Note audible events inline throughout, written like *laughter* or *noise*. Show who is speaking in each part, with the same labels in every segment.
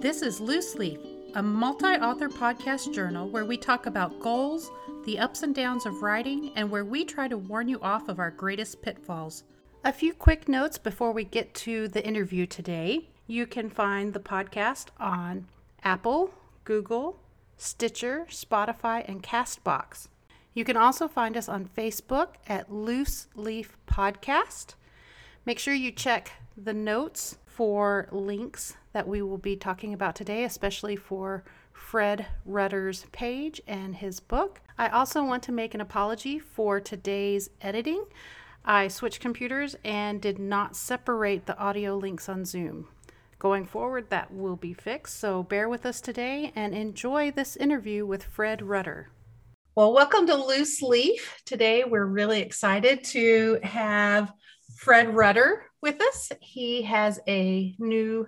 Speaker 1: This is Loose Leaf, a multi author podcast journal where we talk about goals, the ups and downs of writing, and where we try to warn you off of our greatest pitfalls. A few quick notes before we get to the interview today. You can find the podcast on Apple, Google, Stitcher, Spotify, and Castbox. You can also find us on Facebook at Loose Leaf Podcast. Make sure you check the notes for links that we will be talking about today, especially for Fred Rutter's page and his book. I also want to make an apology for today's editing. I switched computers and did not separate the audio links on Zoom. Going forward, that will be fixed, so bear with us today and enjoy this interview with Fred Rutter. Well, welcome to Loose Leaf. Today, we're really excited to have Fred Rutter with us. He has a new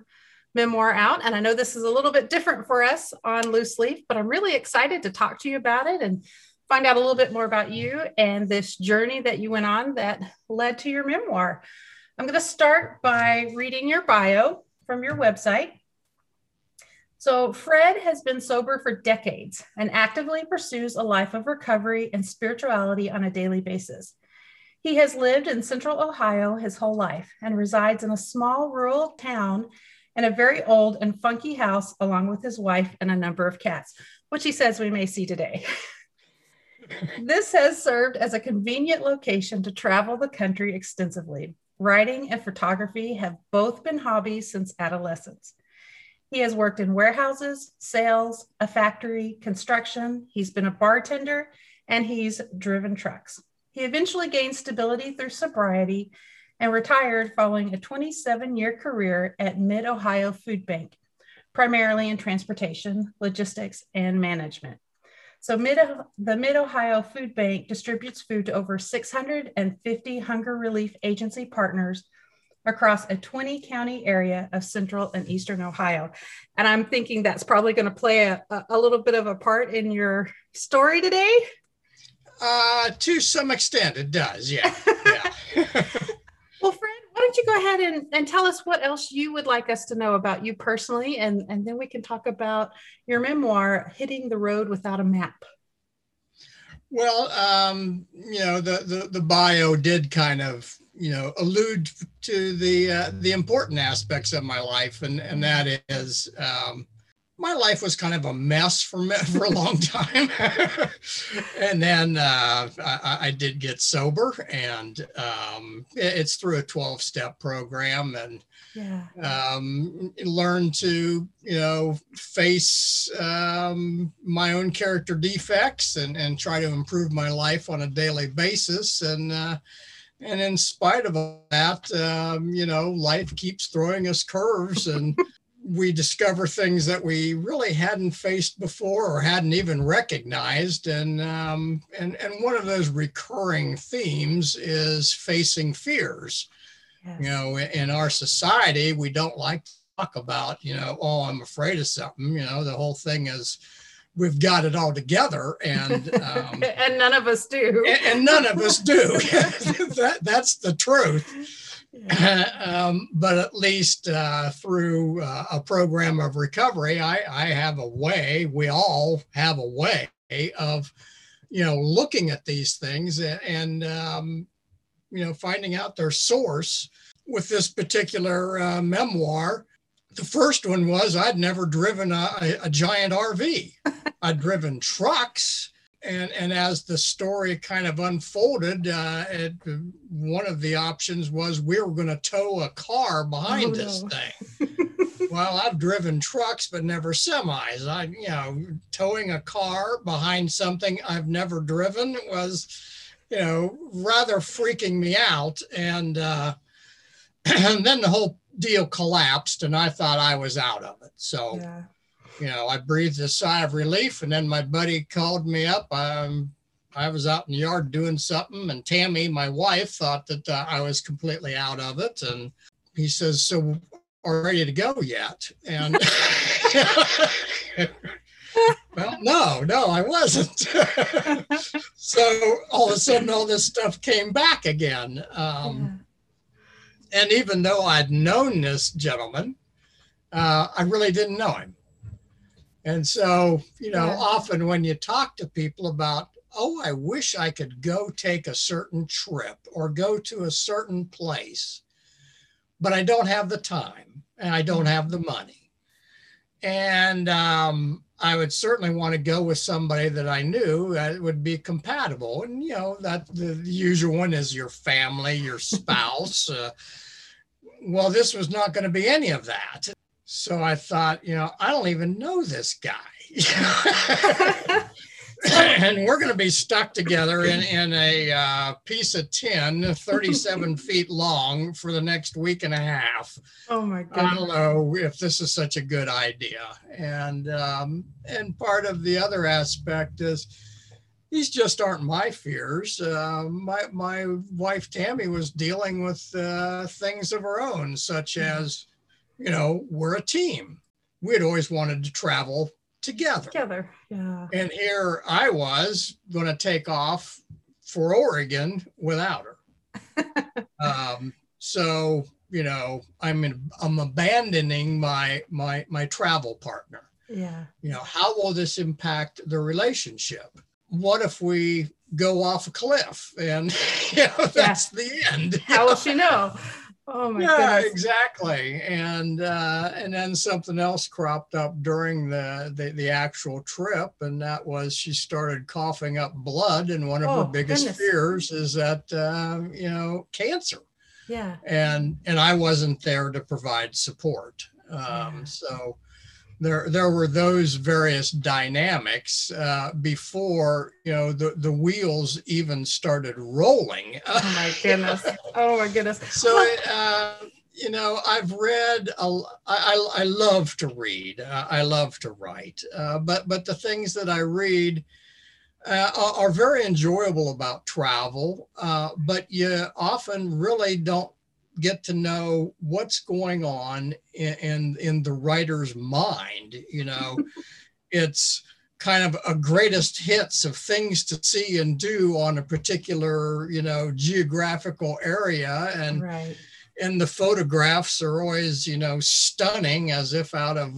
Speaker 1: memoir out. And I know this is a little bit different for us on Loose Leaf, but I'm really excited to talk to you about it and find out a little bit more about you and this journey that you went on that led to your memoir. I'm going to start by reading your bio from your website. So, Fred has been sober for decades and actively pursues a life of recovery and spirituality on a daily basis. He has lived in central Ohio his whole life and resides in a small rural town and a very old and funky house, along with his wife and a number of cats, which he says we may see today. *laughs* this has served as a convenient location to travel the country extensively. Writing and photography have both been hobbies since adolescence. He has worked in warehouses, sales, a factory, construction. He's been a bartender and he's driven trucks. He eventually gained stability through sobriety and retired following a 27 year career at Mid Ohio Food Bank, primarily in transportation, logistics, and management. So, Mid, the Mid Ohio Food Bank distributes food to over 650 hunger relief agency partners across a 20 county area of central and eastern Ohio. And I'm thinking that's probably going to play a, a little bit of a part in your story today.
Speaker 2: Uh, to some extent, it does. Yeah. Yeah. *laughs*
Speaker 1: Well, Fred, why don't you go ahead and, and tell us what else you would like us to know about you personally, and, and then we can talk about your memoir, Hitting the Road Without a Map.
Speaker 2: Well, um, you know, the, the, the bio did kind of, you know, allude to the uh, the important aspects of my life, and and that is um, my life was kind of a mess for me *laughs* for a long time, *laughs* and then uh, I, I, did get sober, and um, it's through a twelve step program, and yeah. um, learn to you know face um, my own character defects and and try to improve my life on a daily basis, and. Uh, and in spite of that, um, you know, life keeps throwing us curves, and *laughs* we discover things that we really hadn't faced before or hadn't even recognized. And, um, and, and one of those recurring themes is facing fears. Yes. You know, in our society, we don't like to talk about, you know, oh, I'm afraid of something. You know, the whole thing is, we've got it all together and *laughs* um,
Speaker 1: and none of us do
Speaker 2: and, and none of us do *laughs* *laughs* that, that's the truth *laughs* um, but at least uh, through uh, a program of recovery, I, I have a way, we all have a way of, you know, looking at these things and, and um, you know, finding out their source with this particular uh, memoir. The first one was I'd never driven a, a, a giant RV. *laughs* I'd driven trucks and and as the story kind of unfolded, uh, it, one of the options was we were going to tow a car behind oh, this no. thing. *laughs* well, I've driven trucks, but never semis. I, you know, towing a car behind something I've never driven was, you know, rather freaking me out. And uh, *clears throat* and then the whole deal collapsed, and I thought I was out of it. So. Yeah you know, I breathed a sigh of relief. And then my buddy called me up. Um, I was out in the yard doing something, and Tammy, my wife, thought that uh, I was completely out of it. And he says, "So, are ready to go yet?" And *laughs* well, no, no, I wasn't. *laughs* so all of a sudden, all this stuff came back again. Um, yeah. And even though I'd known this gentleman, uh, I really didn't know him. And so, you know,
Speaker 1: Yeah.
Speaker 2: often when you talk to people about, oh, I wish I could go take a certain trip or go to a certain place, but I don't have the time and I don't have the money. And um, I would certainly want to go with somebody that I knew that would be compatible. And, you know, that the usual one is your family, your *laughs* spouse. uh, well, this was not going to be any of that. So I thought, you know, I don't even know this guy. *laughs* and we're going to be stuck together in, in a uh, piece of tin, 37 *laughs* feet long, for the next week and a half.
Speaker 1: oh my
Speaker 2: God.
Speaker 1: I
Speaker 2: don't know if this is such a good idea. And um, and part of the other aspect is these just aren't my fears. Uh, my my wife Tammy was dealing with uh, things of her own, such as you know we're a team. We had always wanted to travel together.
Speaker 1: Together. Yeah.
Speaker 2: And here I was going to take off for Oregon without her. *laughs* um, so you know, I'm in, I'm abandoning my my my travel partner.
Speaker 1: Yeah.
Speaker 2: You know, how will this impact the relationship? What if we go off a cliff and *laughs* you know that's the end?
Speaker 1: How will she know? Oh my
Speaker 2: yeah,
Speaker 1: goodness.
Speaker 2: exactly. And uh, and then something else cropped up during the, the the actual trip, and that was she started coughing up blood, and one of
Speaker 1: Oh,
Speaker 2: her biggest
Speaker 1: goodness.
Speaker 2: fears is that uh, you know cancer,
Speaker 1: Yeah.
Speaker 2: and and I wasn't there to provide support. Um,
Speaker 1: Yeah.
Speaker 2: So there there were those various dynamics uh, before you know the the wheels even started rolling.
Speaker 1: Oh my *laughs* goodness. Oh my goodness.
Speaker 2: So, uh, you know, I've read. A, I, I love to read. Uh, I love to write. Uh, but but the things that I read uh, are, are very enjoyable about travel. Uh, but you often really don't get to know what's going on in in, in the writer's mind. You know, *laughs* it's kind of a greatest hits of things to see and do on a particular you know geographical area and
Speaker 1: right.
Speaker 2: and the photographs are always you know stunning as if out of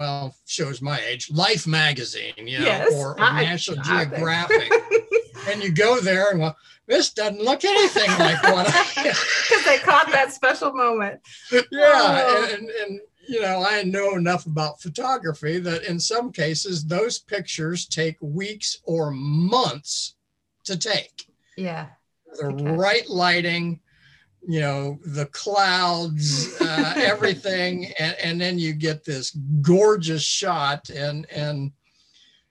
Speaker 2: well shows my age life magazine you know
Speaker 1: Yes,
Speaker 2: or, or
Speaker 1: I-
Speaker 2: national
Speaker 1: I
Speaker 2: geographic *laughs* and you go there and well this doesn't look anything like what i *laughs*
Speaker 1: Because they caught that special moment.
Speaker 2: yeah
Speaker 1: Oh.
Speaker 2: and, and you know i know enough about photography that in some cases those pictures take weeks or months to take
Speaker 1: Yeah.
Speaker 2: the
Speaker 1: Okay.
Speaker 2: right lighting you know the clouds *laughs* uh, everything and, and then you get this gorgeous shot and and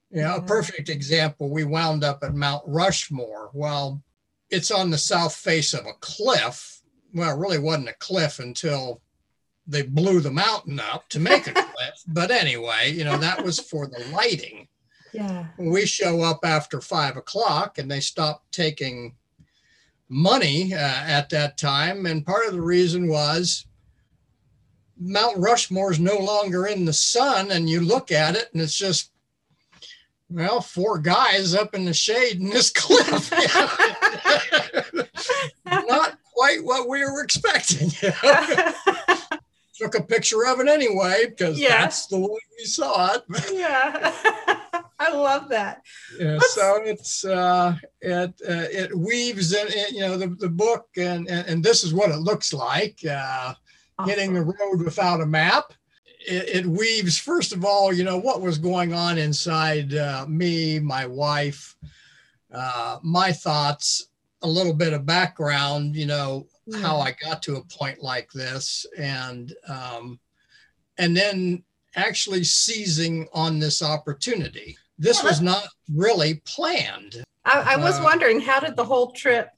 Speaker 2: you know a perfect example we wound up at mount rushmore. Well it's on the south face of a cliff. Well it really wasn't a cliff until they blew the mountain up to make a *laughs* cliff. But anyway you know that was for the lighting.
Speaker 1: Yeah.
Speaker 2: we show up after five o'clock and they stop taking money uh, at that time. And part of the reason was Mount Rushmore is no longer in the sun, and you look at it and it's just, well, four guys up in the shade in this *laughs* cliff. Not quite what we were expecting. *laughs* Took a picture of it anyway because
Speaker 1: Yeah.
Speaker 2: that's the way we saw it.
Speaker 1: yeah. *laughs* I love that.
Speaker 2: Yeah, so it's uh, it uh, it weaves in, in you know the, the book and, and and this is what it looks like uh, hitting the road without a map. It, it weaves first of all you know what was going on inside uh, me, my wife, uh, my thoughts, a little bit of background, you know how I got to a point like this, and um, and then actually seizing on this opportunity. This
Speaker 1: Yeah,
Speaker 2: was not really planned.
Speaker 1: I, I was
Speaker 2: Uh,
Speaker 1: wondering how did the whole trip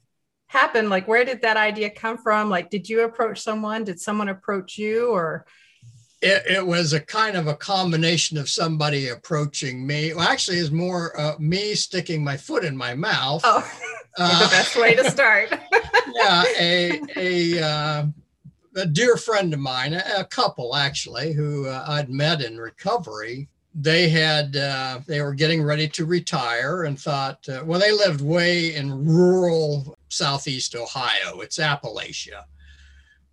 Speaker 1: happen? Like, where did that idea come from? Like, did you approach someone? Did someone approach you? Or
Speaker 2: It, it was a kind of a combination of somebody approaching me. Well, actually, is more uh, me sticking my foot in my mouth.
Speaker 1: oh, *laughs* the
Speaker 2: Uh,
Speaker 1: best way to start. *laughs*
Speaker 2: yeah, a a uh, a dear friend of mine, a, a couple actually, who uh, I'd met in recovery. They had uh, they were getting ready to retire and thought, uh, well, they lived way in rural southeast Ohio. It's Appalachia,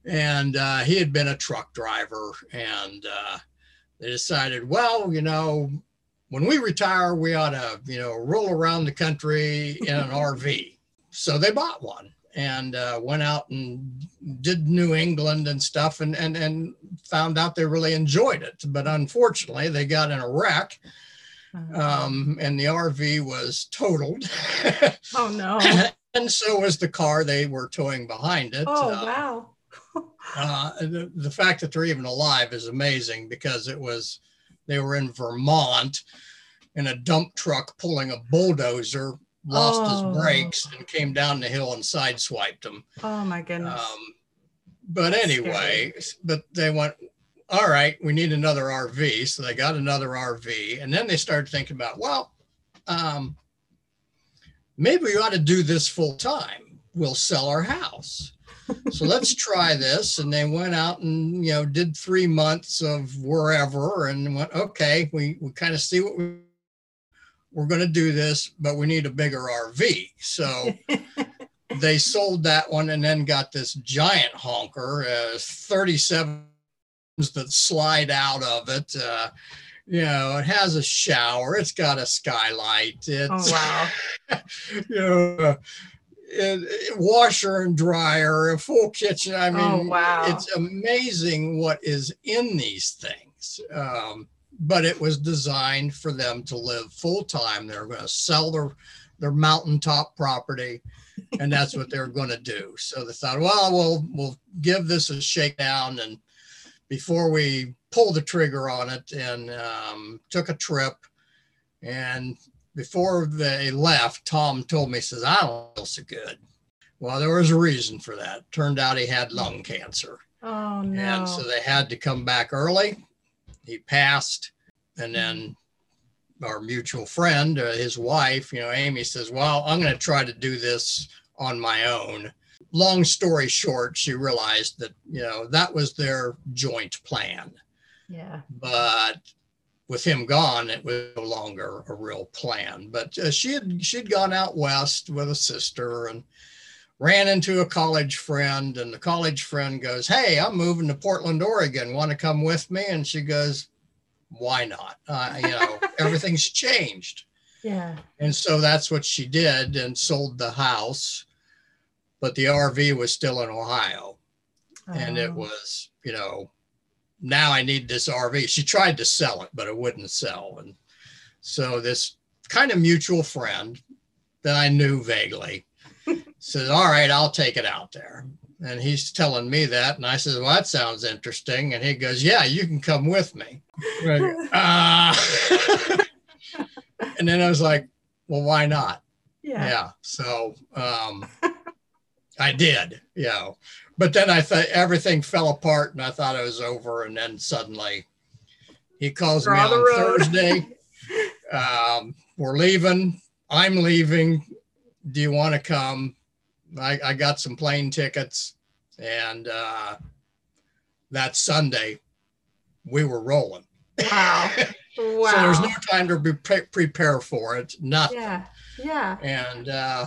Speaker 2: and uh, he had been a truck driver. And uh, they decided, well, you know, when we retire, we ought to, you know, roll around the country in an RV. *laughs* So they bought one and uh, went out and did New England and stuff and, and, and found out they really enjoyed it. But unfortunately, they got in a wreck uh-huh. um, and the RV was totaled.
Speaker 1: oh, no. *laughs*
Speaker 2: and so was the car they were towing behind it.
Speaker 1: Oh, uh, wow.
Speaker 2: Uh, the, the fact that they're even alive is amazing because it was, they were in Vermont in a dump truck pulling a bulldozer lost oh. his brakes and came down the hill and sideswiped him.
Speaker 1: Oh my goodness. Um,
Speaker 2: but anyway, but they went, all right, we need another RV. So they got another RV. And then they started thinking about, well, um, maybe we ought to do this full time. We'll sell our house. So let's try this. And they went out and, you know, did three months of wherever and went, okay, we, we kind of see what we we're going to do this, but we need a bigger RV. So *laughs* they sold that one and then got this giant honker, uh, 37 that slide out of it. Uh, you know, it has a shower, it's got a skylight. It's,
Speaker 1: oh, wow. *laughs*
Speaker 2: you know, uh, washer and dryer, a full kitchen. I mean,
Speaker 1: oh, wow.
Speaker 2: it's amazing what is in these things. Um, but it was designed for them to live full time. They're going to sell their their mountaintop property, and that's what they're going to do. So they thought, well, we'll we'll give this a shakedown, and before we pull the trigger on it, and um, took a trip, and before they left, Tom told me, says, I don't feel so good. Well, there was a reason for that. Turned out he had lung cancer.
Speaker 1: Oh no!
Speaker 2: And so they had to come back early he passed, and then our mutual friend, uh, his wife, you know, Amy says, "Well, I'm going to try to do this on my own." Long story short, she realized that you know that was their joint plan.
Speaker 1: Yeah.
Speaker 2: But with him gone, it was no longer a real plan. But uh, she had she'd gone out west with a sister and ran into a college friend and the college friend goes hey i'm moving to portland oregon want to come with me and she goes why not uh, you know *laughs* everything's changed
Speaker 1: yeah
Speaker 2: and so that's what she did and sold the house but the rv was still in ohio oh. and it oh. was you know now i need this rv she tried to sell it but it wouldn't sell and so this kind of mutual friend that i knew vaguely *laughs* says, All right, I'll take it out there. And he's telling me that. And I says, Well, that sounds interesting. And he goes, Yeah, you can come with me. uh, *laughs* and then I was like, Well, why not?
Speaker 1: Yeah.
Speaker 2: Yeah. So um, *laughs* I did, you know. But then I thought everything fell apart and I thought it was over. And then suddenly he calls me on Thursday. *laughs* um, we're leaving. I'm leaving. Do you want to come? I, I got some plane tickets, and uh, that Sunday we were rolling.
Speaker 1: Wow. Wow. *laughs*
Speaker 2: so there's no time to be pre- prepare for it. Nothing.
Speaker 1: Yeah. Yeah.
Speaker 2: And uh,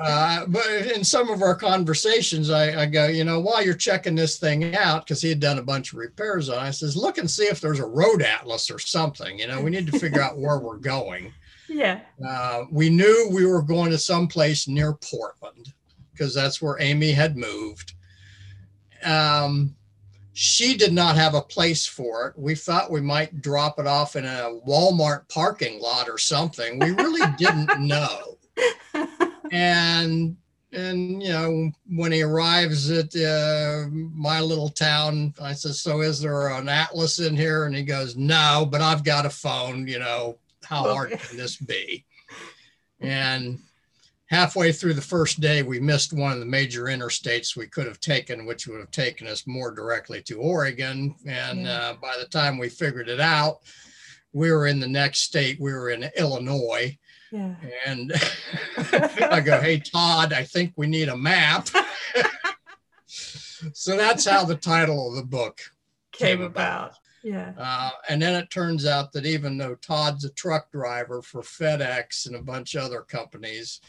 Speaker 2: uh, but in some of our conversations, I, I, go, you know, while you're checking this thing out, because he had done a bunch of repairs on, it, I says, look and see if there's a road atlas or something. You know, we need to figure out where we're going. *laughs*
Speaker 1: Yeah.
Speaker 2: Uh, we knew we were going to some place near Portland because that's where Amy had moved. Um, she did not have a place for it. We thought we might drop it off in a Walmart parking lot or something. We really didn't *laughs* know. And and you know when he arrives at uh, my little town, I says, "So is there an atlas in here?" And he goes, "No, but I've got a phone. You know, how hard can this be? And halfway through the first day, we missed one of the major interstates we could have taken, which would have taken us more directly to Oregon. And yeah. uh, by the time we figured it out, we were in the next state. We were in Illinois.
Speaker 1: Yeah.
Speaker 2: And *laughs* I go, hey, Todd, I think we need a map. *laughs* so that's how the title of the book
Speaker 1: came, came about. about.
Speaker 2: Yeah. Uh, and then it turns out that even though Todd's a truck driver for FedEx and a bunch of other companies,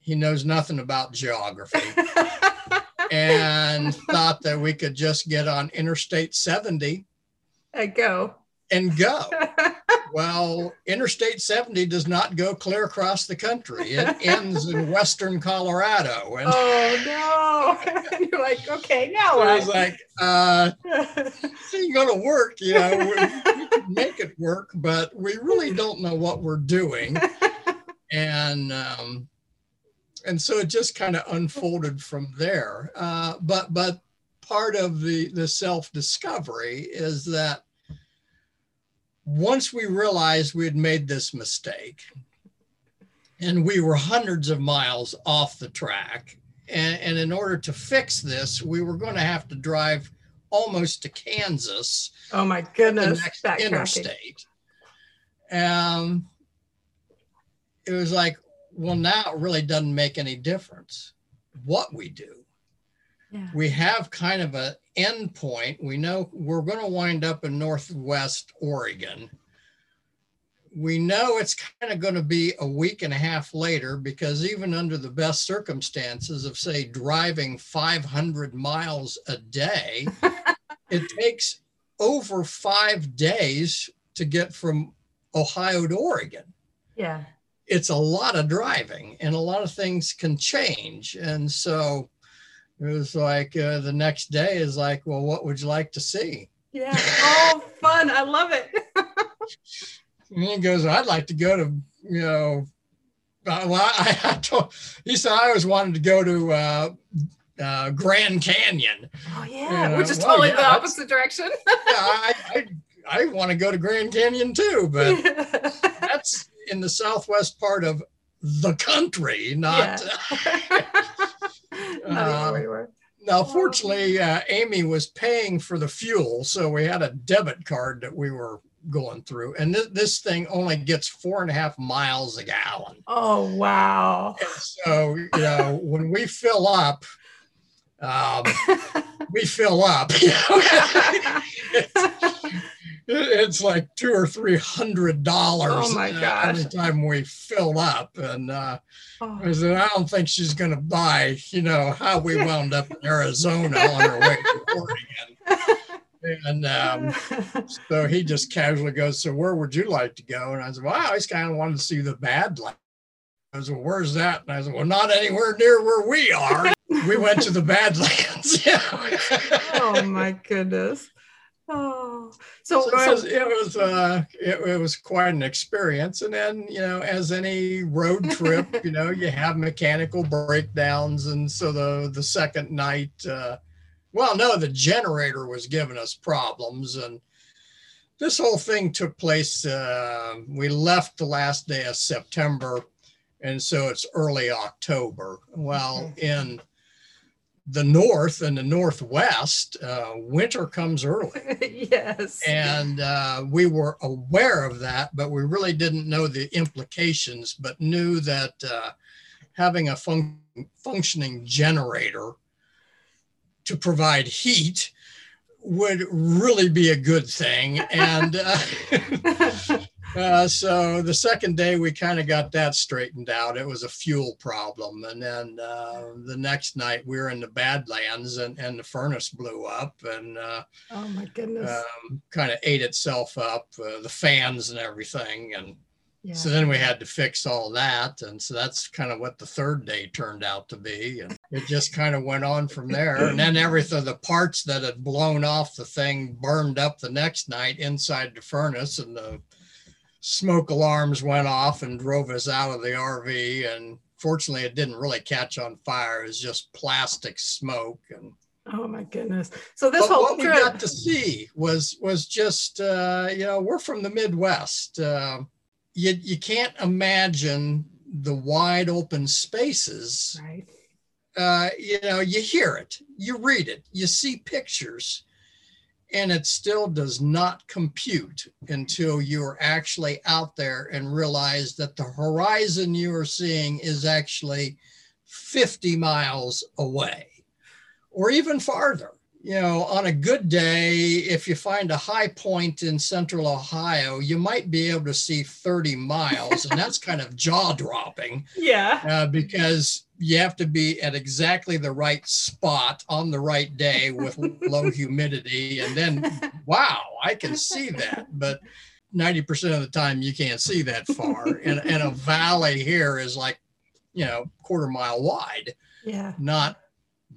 Speaker 2: he knows nothing about geography. *laughs* and thought that we could just get on Interstate 70
Speaker 1: and go.
Speaker 2: And go. Well, Interstate 70 does not go clear across the country. It *laughs* ends in western Colorado.
Speaker 1: And oh no. *laughs* You're like, okay, now
Speaker 2: so I was like, uh this ain't gonna work, you know. We, we can make it work, but we really don't know what we're doing. And um and so it just kind of unfolded from there. Uh, but but part of the the self discovery is that once we realized we had made this mistake, and we were hundreds of miles off the track, and, and in order to fix this, we were going to have to drive almost to Kansas.
Speaker 1: Oh my goodness!
Speaker 2: The next interstate. Um, it was like, well, now it really doesn't make any difference what we do. Yeah. We have kind of an end point. We know we're going to wind up in Northwest Oregon. We know it's kind of going to be a week and a half later because even under the best circumstances of, say, driving 500 miles a day, *laughs* it takes over five days to get from Ohio to Oregon.
Speaker 1: Yeah
Speaker 2: it's a lot of driving and a lot of things can change. And so it was like uh, the next day is like, well, what would you like to see?
Speaker 1: Yeah. Oh, fun. I love it. *laughs*
Speaker 2: and he goes, I'd like to go to, you know, uh, well, I, *laughs* I told, he said, I always wanted to go to uh, uh, Grand Canyon.
Speaker 1: Oh, yeah. Which is well, totally yeah, the opposite direction.
Speaker 2: yeah, I, I, I want to go to Grand Canyon too, but *laughs* that's in the southwest part of the country, not. Yeah. Uh, now, fortunately, uh, Amy was paying for the fuel, so we had a debit card that we were going through, and this, this thing only gets four and a half miles a gallon.
Speaker 1: Oh wow!
Speaker 2: And so you know, when we fill up, um, *laughs* we fill up. *laughs* You know? *laughs* it's like two or three hundred dollars
Speaker 1: oh my gosh.
Speaker 2: every time we fill up. And uh, oh. I said, I don't think she's going to buy, you know, how we *laughs* wound up in Arizona on our way to Oregon. And um, so he just casually goes, So where would you like to go? And I said, Well, I always kind of wanted to see the Badlands. I said, Well, where's that? And I said, Well, not anywhere near where we are. we went to the Badlands. *laughs* *laughs*
Speaker 1: oh my goodness. Oh, so,
Speaker 2: so, so it was uh, it, it, was quite an experience. And then you know, as any road trip, *laughs* you know, you have mechanical breakdowns, and so the the second night, uh, well, no, the generator was giving us problems, and this whole thing took place. Uh, we left the last day of September, and so it's early October. Well, in the north and the northwest, uh, winter comes early. *laughs*
Speaker 1: yes.
Speaker 2: And uh, we were aware of that, but we really didn't know the implications, but knew that uh, having a fun- functioning generator to provide heat would really be a good thing. And *laughs* *laughs* uh, so the second day we kind of got that straightened out. It was a fuel problem, and then uh, the next night we were in the Badlands, and, and the furnace blew up, and uh,
Speaker 1: oh my goodness,
Speaker 2: um, kind of ate itself up, uh, the fans and everything, and yeah. so then we had to fix all that, and so that's kind of what the third day turned out to be, and it just kind of went on from there, and then everything, the parts that had blown off the thing burned up the next night inside the furnace, and the smoke alarms went off and drove us out of the RV. And fortunately, it didn't really catch on fire. It was just plastic smoke. And
Speaker 1: oh my goodness! So this whole
Speaker 2: what trip... we got to see was was just uh, you know we're from the Midwest. Uh, you you can't imagine the wide open spaces.
Speaker 1: Right.
Speaker 2: Uh, you know, you hear it, you read it, you see pictures and it still does not compute until you're actually out there and realize that the horizon you are seeing is actually 50 miles away or even farther you know, on a good day, if you find a high point in central Ohio, you might be able to see 30 miles. and that's kind of jaw dropping.
Speaker 1: Yeah.
Speaker 2: Uh, because you have to be at exactly the right spot on the right day with low *laughs* humidity. And then, wow, I can see that. But 90% of the time, you can't see that far. and, and a valley here is like, you know, quarter mile wide.
Speaker 1: Yeah.
Speaker 2: Not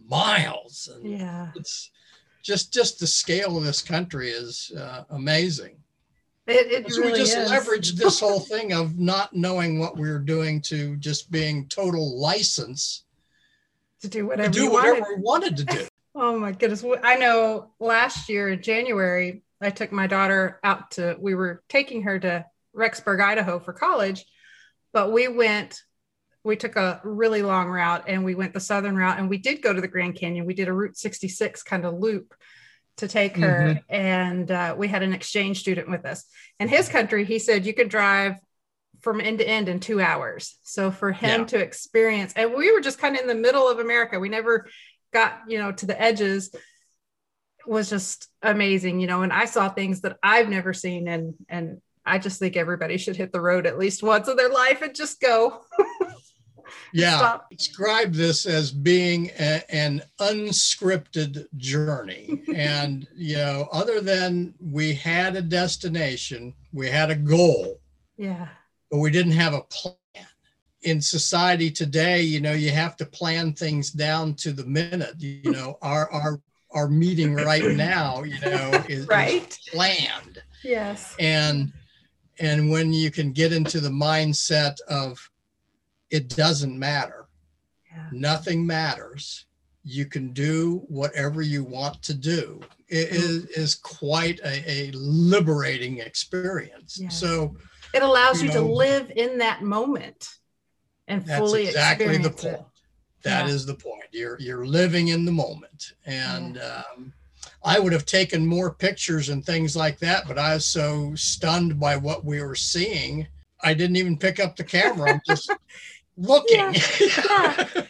Speaker 2: miles.
Speaker 1: And yeah.
Speaker 2: It's just just the scale of this country is uh, amazing.
Speaker 1: It, it so really
Speaker 2: we just
Speaker 1: is.
Speaker 2: leveraged this whole *laughs* thing of not knowing what we were doing to just being total license
Speaker 1: to do whatever
Speaker 2: to do whatever wanted. we wanted to do. *laughs*
Speaker 1: oh my goodness! I know. Last year in January, I took my daughter out to. We were taking her to Rexburg, Idaho, for college, but we went we took a really long route and we went the southern route and we did go to the Grand Canyon. We did a Route 66 kind of loop to take her. Mm-hmm. And uh, we had an exchange student with us. In his country, he said you could drive from end to end in two hours. So for him yeah. to experience, and we were just kind of in the middle of America, we never got, you know, to the edges was just amazing, you know, and I saw things that I've never seen and, and I just think everybody should hit the road at least once in their life and just go. *laughs*
Speaker 2: yeah. Stop. describe this as being a, an unscripted journey. *laughs* And you know other than we had a destination we had a goal
Speaker 1: yeah.
Speaker 2: but we didn't have a plan. In society today you know you have to plan things down to the minute. You *laughs* know our our our meeting right now you know is,
Speaker 1: right.
Speaker 2: is planned.
Speaker 1: Yes.
Speaker 2: And and when you can get into the mindset of it doesn't matter. Yeah. Nothing matters. You can do whatever you want to do. It mm-hmm. is, is quite a, a liberating experience. Yeah. So
Speaker 1: it allows you, know, to live in that moment and fully exactly the point. It.
Speaker 2: That yeah. is the point. You're you're living in the moment, and um, I would have taken more pictures and things like that, but I was so stunned by what we were seeing, I didn't even pick up the camera. I'm just *laughs* looking. Yeah.
Speaker 1: yeah.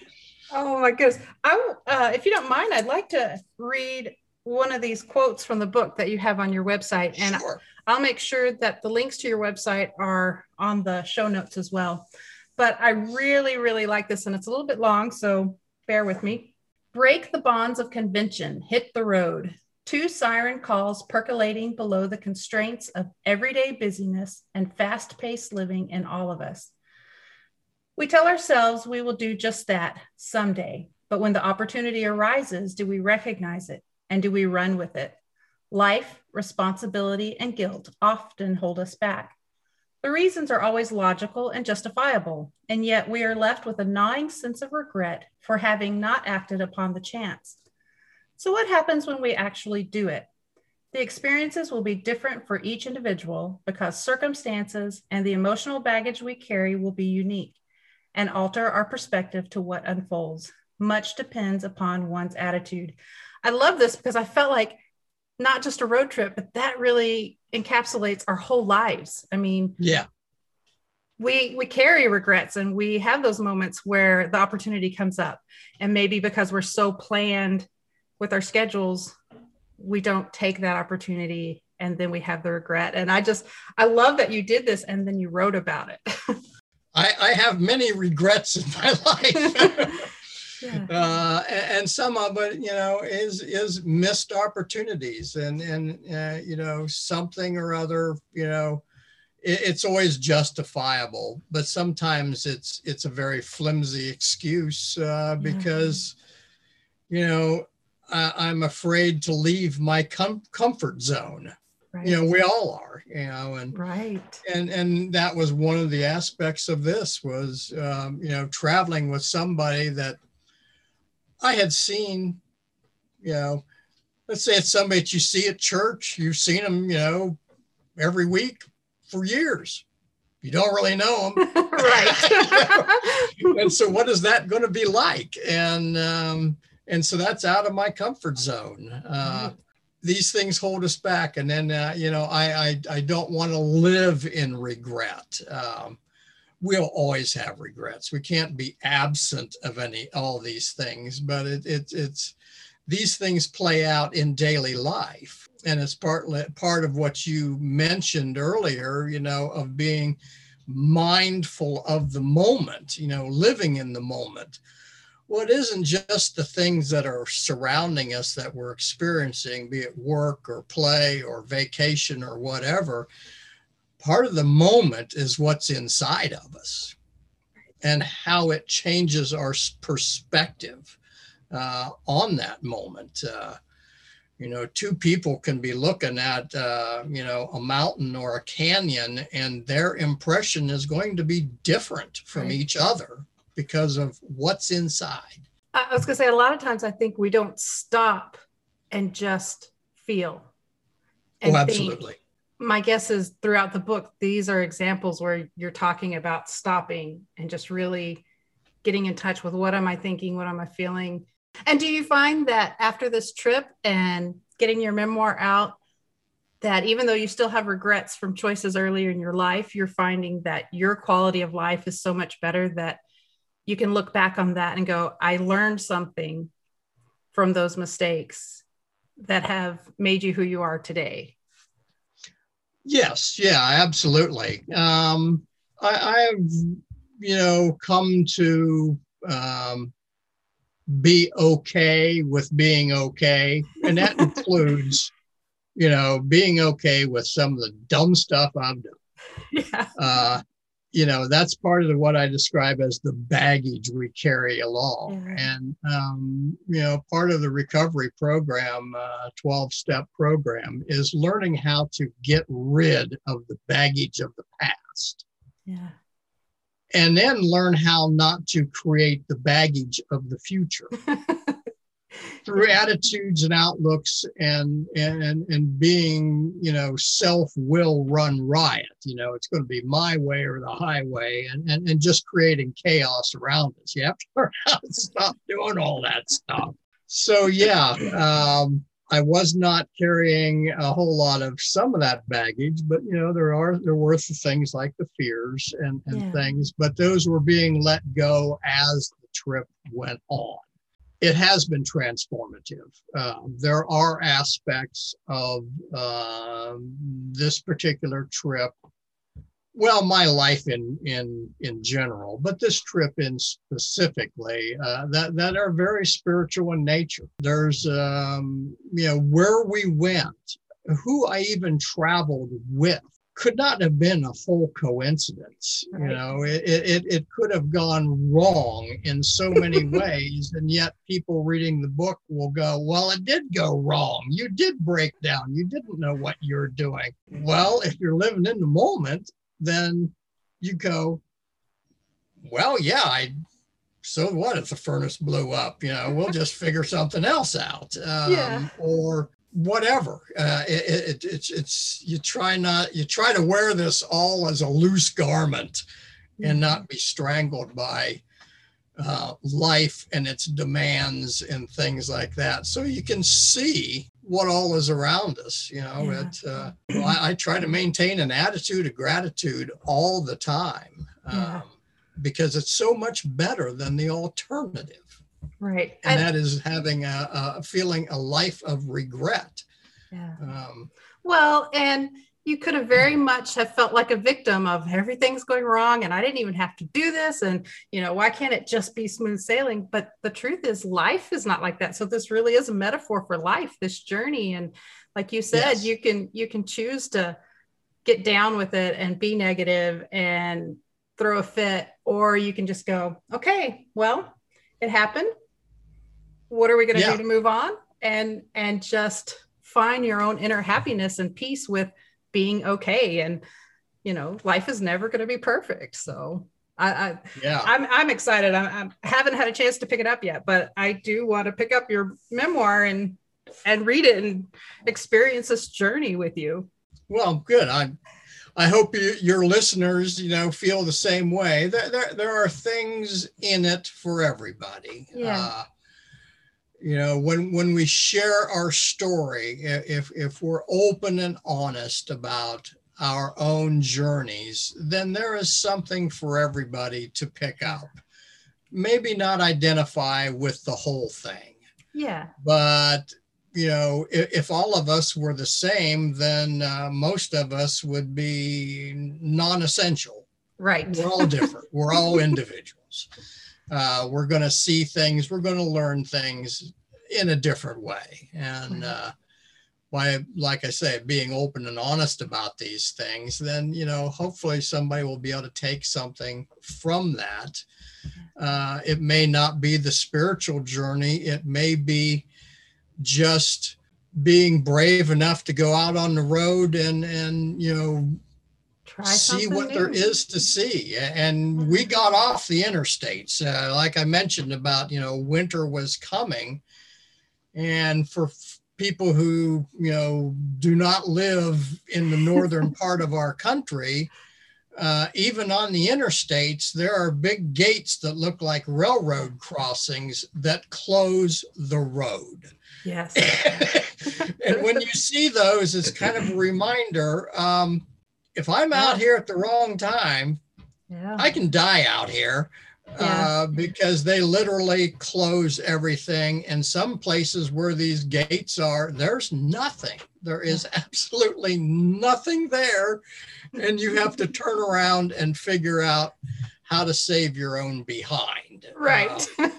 Speaker 1: Oh my goodness! I, uh, if you don't mind, I'd like to read one of these quotes from the book that you have on your website, and sure. I'll make sure that the links to your website are on the show notes as well. But I really, really like this, and it's a little bit long, so bear with me. Break the bonds of convention, hit the road. Two siren calls percolating below the constraints of everyday busyness and fast paced living in all of us. We tell ourselves we will do just that someday, but when the opportunity arises, do we recognize it and do we run with it? Life, responsibility, and guilt often hold us back. The reasons are always logical and justifiable, and yet we are left with a gnawing sense of regret for having not acted upon the chance. So, what happens when we actually do it? The experiences will be different for each individual because circumstances and the emotional baggage we carry will be unique and alter our perspective to what unfolds. Much depends upon one's attitude. I love this because I felt like not just a road trip, but that really encapsulates our whole lives. I mean,
Speaker 2: yeah.
Speaker 1: We we carry regrets and we have those moments where the opportunity comes up. And maybe because we're so planned with our schedules, we don't take that opportunity and then we have the regret. And I just I love that you did this and then you wrote about it. *laughs*
Speaker 2: I, I have many regrets in my *laughs* life. yeah. *laughs* uh, and, and, some of it, you know, is is missed opportunities and and uh, you know something or other, you know, it, it's always justifiable, but sometimes it's it's a very flimsy excuse uh, because, yeah. you know, I, am afraid to leave my com- comfort zone. Right. You know, we all are, you know, and
Speaker 1: right.
Speaker 2: And and that was one of the aspects of this was um, you know, traveling with somebody that I had seen, you know, let's say it's somebody that you see at church, you've seen them, you know, every week for years. You don't really know them. *laughs*
Speaker 1: right. *laughs*
Speaker 2: and so what is that going to be like? And um, and so that's out of my comfort zone. Uh, these things hold us back and then uh, you know I, I i don't want to live in regret um, we'll always have regrets we can't be absent of any all these things but it, it it's these things play out in daily life. And it's part, part of what you mentioned earlier, you know, of being mindful of the moment, you know, living in the moment. Well, it isn't just the things that are surrounding us that we're experiencing, be it work or play or vacation or whatever. Part of the moment is what's inside of us and how it changes our perspective uh, on that moment. Uh, you know, two people can be looking at, uh, you know, a mountain or a canyon, and their impression is going to be different from right. each other because of what's inside.
Speaker 1: I was going to say, a lot of times I think we don't stop and just feel.
Speaker 2: And oh, absolutely. Think.
Speaker 1: My guess is throughout the book, these are examples where you're talking about stopping and just really getting in touch with what am I thinking? What am I feeling? And do you find that after this trip and getting your memoir out, that even though you still have regrets from choices earlier in your life, you're finding that your quality of life is so much better that you can look back on that and go, I learned something from those mistakes that have made you who you are today.
Speaker 2: Yes, yeah, absolutely. Um, I, I have, you know, come to um, be okay with being okay. And that includes, *laughs* you know, being okay with some of the dumb stuff I've done. Yeah. Uh, you know, that's part of the, what I describe as the baggage we carry along. Yeah. And, um, you know, part of the recovery program, 12 uh, step program, is learning how to get rid of the baggage of the past.
Speaker 1: Yeah
Speaker 2: and then learn how not to create the baggage of the future *laughs* through attitudes and outlooks and and and being you know self will run riot you know it's going to be my way or the highway and, and and just creating chaos around us you have to learn how to stop doing all that stuff so yeah um I was not carrying a whole lot of some of that baggage, but you know, there are there were things like the fears and, and yeah. things, but those were being let go as the trip went on. It has been transformative. Uh, there are aspects of uh, this particular trip well my life in in in general but this trip in specifically uh, that that are very spiritual in nature there's um you know where we went who i even traveled with could not have been a whole coincidence right. you know it, it it could have gone wrong in so many *laughs* ways and yet people reading the book will go well it did go wrong you did break down you didn't know what you're doing well if you're living in the moment then you go, well, yeah, I. So what if the furnace blew up? You know, we'll just figure something else out, um, yeah. or whatever. Uh, it, it, it's it's you try not you try to wear this all as a loose garment, and not be strangled by uh, life and its demands and things like that. So you can see what all is around us. You know, yeah. it, uh, well, I, I, try to maintain an attitude of gratitude all the time um, because it's so much better than the alternative.
Speaker 1: Right.
Speaker 2: And, and that is having a, a, feeling a life of regret.
Speaker 1: Yeah. Um, well, and you could have very much have felt like a victim of everything's going wrong and i didn't even have to do this and you know why can't it just be smooth sailing but the truth is life is not like that so this really is a metaphor for life this journey and like you said yes. you can you can choose to get down with it and be negative and throw a fit or you can just go okay well it happened what are we going to yeah. do to move on and and just find your own inner happiness and peace with being okay and you know life is never going to be perfect so I, I yeah I'm, I'm excited I, I haven't had a chance to pick it up yet but I do want to pick up your memoir and and read it and experience this journey with you
Speaker 2: well good I I hope you, your listeners, you know, feel the same way. There, there, there are things in it for everybody.
Speaker 1: Yeah. Uh,
Speaker 2: you know when when we share our story if if we're open and honest about our own journeys then there is something for everybody to pick up maybe not identify with the whole thing
Speaker 1: Yeah.
Speaker 2: But you know, if, if all of us were the same, then uh, most of us would be non-essential.
Speaker 1: Right.
Speaker 2: We're all different. we're all *laughs* individuals. Uh, we're going to see things. We're going to learn things in a different way. And uh, by, like I say, being open and honest about these things, then you know, hopefully somebody will be able to take something from that. Uh, it may not be the spiritual journey. It may be just being brave enough to go out on the road and and you know
Speaker 1: Try
Speaker 2: see what
Speaker 1: new.
Speaker 2: there is to see and we got off the interstates uh, like i mentioned about you know winter was coming and for f- people who you know do not live in the northern *laughs* part of our country uh, even on the interstates there are big gates that look like railroad crossings that close the road
Speaker 1: Yes. *laughs*
Speaker 2: and when you see those, it's kind of a reminder. Um, if I'm out here at the wrong time,
Speaker 1: Yeah.
Speaker 2: I can die out here uh, because they literally close everything. And some places where these gates are, there's nothing. There is absolutely nothing there. And you have to turn around and figure out how to save your own behind.
Speaker 1: right.
Speaker 2: Uh,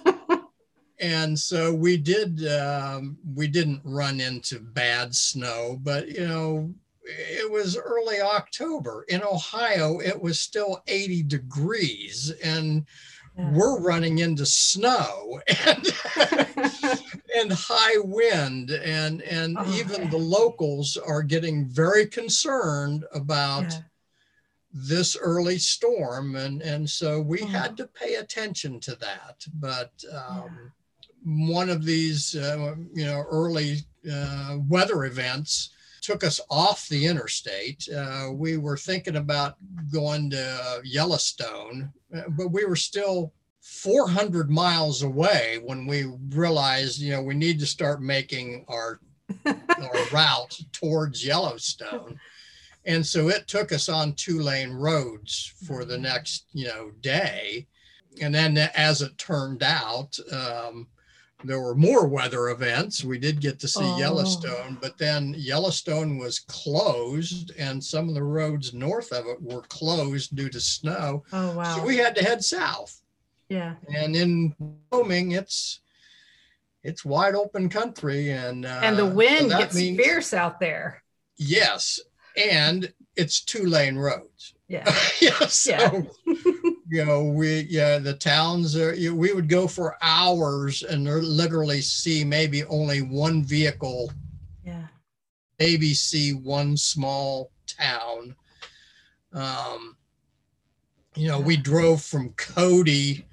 Speaker 2: and so we did um, we didn't run into bad snow but you know it was early october in ohio it was still 80 degrees and
Speaker 1: Yeah.
Speaker 2: we're running into snow *laughs* and and high wind and and
Speaker 1: Oh,
Speaker 2: even
Speaker 1: yeah.
Speaker 2: the locals are getting very concerned about
Speaker 1: Yeah.
Speaker 2: this early storm and and so we
Speaker 1: Oh.
Speaker 2: had to pay attention to that but um, one of these uh, you know early uh, weather events took us off the interstate uh, we were thinking about going to yellowstone uh, but we were still 400 miles away when we realized you know we need to start making our *laughs* our route towards Yellowstone. And so it took us on two lane roads for the next, you know, day. And then as it turned out, um, there were more weather events. We did get to see
Speaker 1: Oh.
Speaker 2: Yellowstone, but then Yellowstone was closed and some of the roads north of it were closed due to snow.
Speaker 1: Oh wow.
Speaker 2: So we had to head south.
Speaker 1: yeah.
Speaker 2: And in Wyoming, it's it's wide open country and uh,
Speaker 1: And the wind
Speaker 2: that
Speaker 1: gets
Speaker 2: means-
Speaker 1: fierce out there.
Speaker 2: Yes, and it's two lane roads.
Speaker 1: Yeah. *laughs*
Speaker 2: yeah, so
Speaker 1: Yeah.
Speaker 2: You know we yeah the towns are you, we would go for hours and literally see maybe only one vehicle,
Speaker 1: Yeah.
Speaker 2: maybe see one small town. Um, you know, we drove from Cody,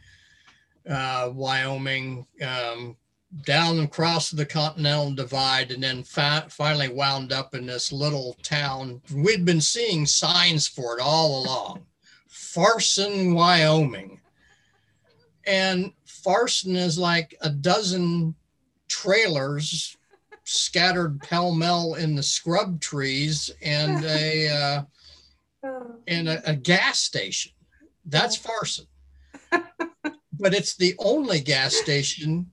Speaker 2: uh, Wyoming, um, down across the Continental Divide, and then fi- finally wound up in this little town. We'd been seeing signs for it all along Farson, Wyoming. And Farson is like a dozen trailers scattered pell mell in the scrub trees and *laughs* a. Uh,
Speaker 1: Oh,
Speaker 2: and a, a gas station. That's Farson. but it's the only gas station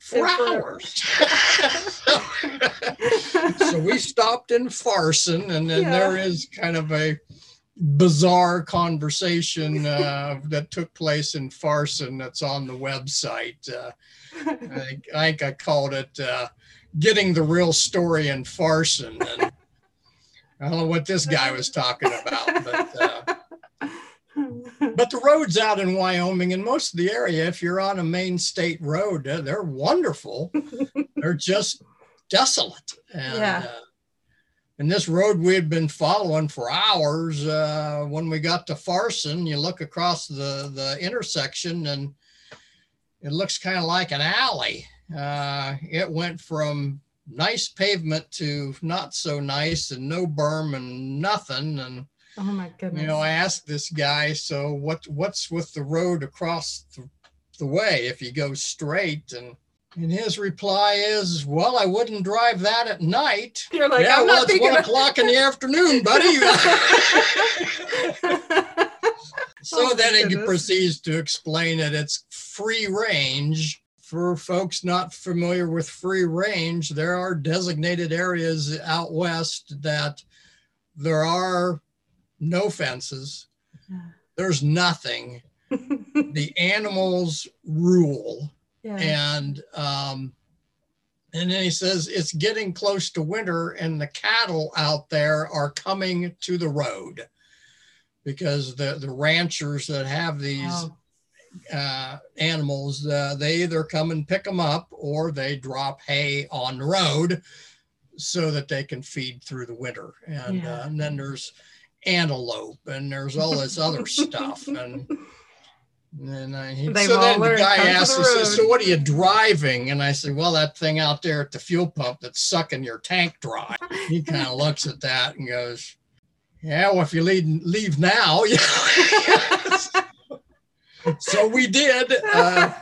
Speaker 2: for hours. *laughs* *laughs* so we stopped in Farson, and then
Speaker 1: Yeah.
Speaker 2: there is kind of a bizarre conversation uh, that took place in Farson that's on the website. Uh, I, think, I think I called it uh, Getting the Real Story in Farson. And I don't know what this guy was talking about, but. Uh, but the roads out in Wyoming and most of the area, if you're on a main state road, uh, they're wonderful. they're just desolate. And,
Speaker 1: Yeah.
Speaker 2: And this road we had been following for hours. Uh, when we got to Farson, you look across the, the intersection and it looks kind of like an alley. Uh, it went from nice pavement to not so nice and no berm and nothing. And
Speaker 1: oh my goodness.
Speaker 2: you know, I asked this guy, so what what's with the road across the, the way if you go straight? And and his reply is, well, I wouldn't drive that at night.
Speaker 1: You're like,
Speaker 2: yeah,
Speaker 1: I'm
Speaker 2: well,
Speaker 1: not
Speaker 2: it's one o'clock in the *laughs* afternoon, buddy. *laughs* Oh, so
Speaker 1: Oh,
Speaker 2: then he
Speaker 1: goodness.
Speaker 2: proceeds to explain that it's free range for folks not familiar with free range, there are designated areas out west that there are no fences. There's nothing. *laughs* the animals rule. Yeah. And um, and then he says it's getting close to winter and the cattle out there are coming to the road because the, the ranchers that have these wow. uh, animals, uh, they either come and pick them up or they drop hay on the road so that they can feed through the winter. And, yeah. uh, and then there's antelope and there's all this other *laughs* stuff. And and I, he, so then the guy asked, the "So what are you driving?" And I said, "Well, that thing out there at the fuel pump that's sucking your tank dry." he *laughs* kind of looks at that and goes, "Yeah, well, if you leave leave now, *laughs* so we did. Uh,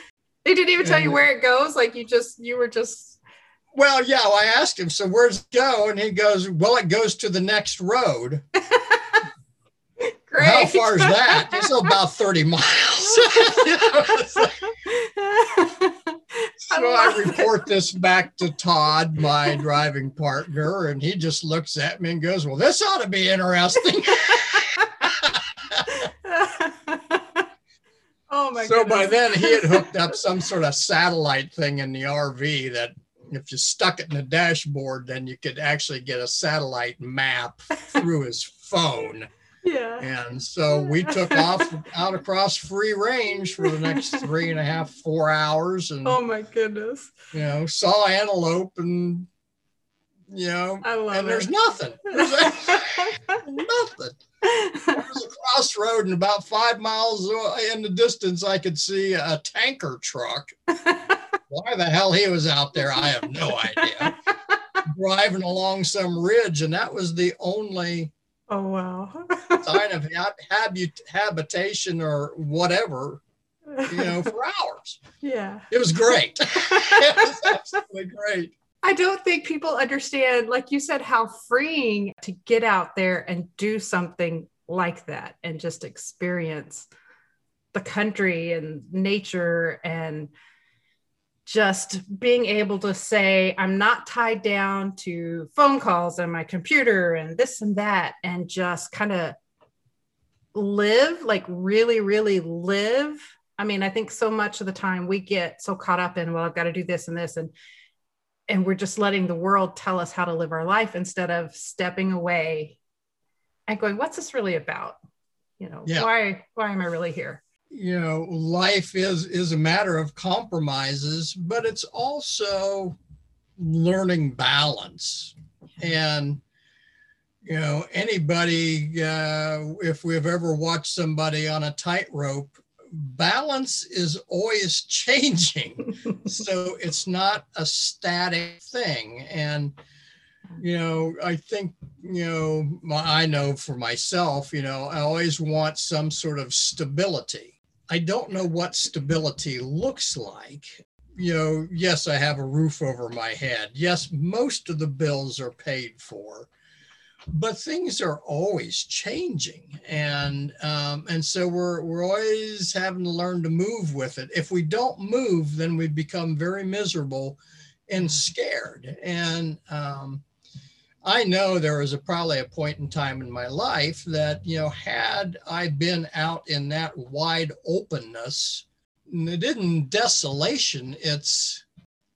Speaker 2: *laughs*
Speaker 3: they didn't even tell you where it goes. Like you just you were just.
Speaker 2: Well, yeah. Well, I asked him, so where's it go? And he goes, well, it goes to the next road. How far is that? *laughs* It's about 30 miles. *laughs* *laughs* so I report this back to Todd, my driving partner, and he just looks at me and goes, Well, this ought to be interesting.
Speaker 3: oh my
Speaker 2: So goodness. by then he had hooked up some sort of satellite thing in the RV that if you stuck it in the dashboard, then you could actually get a satellite map through his phone.
Speaker 3: Yeah.
Speaker 2: And so we took off out across free range for the next three and a half, four hours. And
Speaker 3: oh my goodness.
Speaker 2: You know, saw antelope and you know, and there's nothing. *laughs* There's nothing. There was a crossroad, and about five miles in the distance, I could see a tanker truck. Why the hell he was out there, I have no idea. *laughs* Driving along some ridge, and that was the only
Speaker 3: Oh wow!
Speaker 2: sign of habit, habitation or whatever, you know, for *laughs* hours.
Speaker 3: Yeah,
Speaker 2: it was great. *laughs* it was absolutely great.
Speaker 3: I don't think people understand, like you said, how freeing to get out there and do something like that and just experience the country and nature and just being able to say, I'm not tied down to phone calls and my computer and this and that, and just kind of live, like really, really live. I mean, I think so much of the time we get so caught up in, well, I've got to do this and this, and and we're just letting the world tell us how to live our life instead of stepping away and going, what's this really about? You know, yeah. why why am I really here?
Speaker 2: You know life is is a matter of compromises but it's also learning balance. And you know anybody uh, if we've ever watched somebody on a tightrope balance is always *laughs* changing. *laughs* So it's not a static thing. And you know i think you know i know for myself you know i always want some sort of stability I don't know what stability looks like. You know, yes, I have a roof over my head. Yes, most of the bills are paid for, but things are always changing, and um, and so we're we're always having to learn to move with it. If we don't move, then we become very miserable and scared. And um, I know there was a, probably a point in time in my life that, you know, had I been out in that wide openness, it isn't desolation. It's,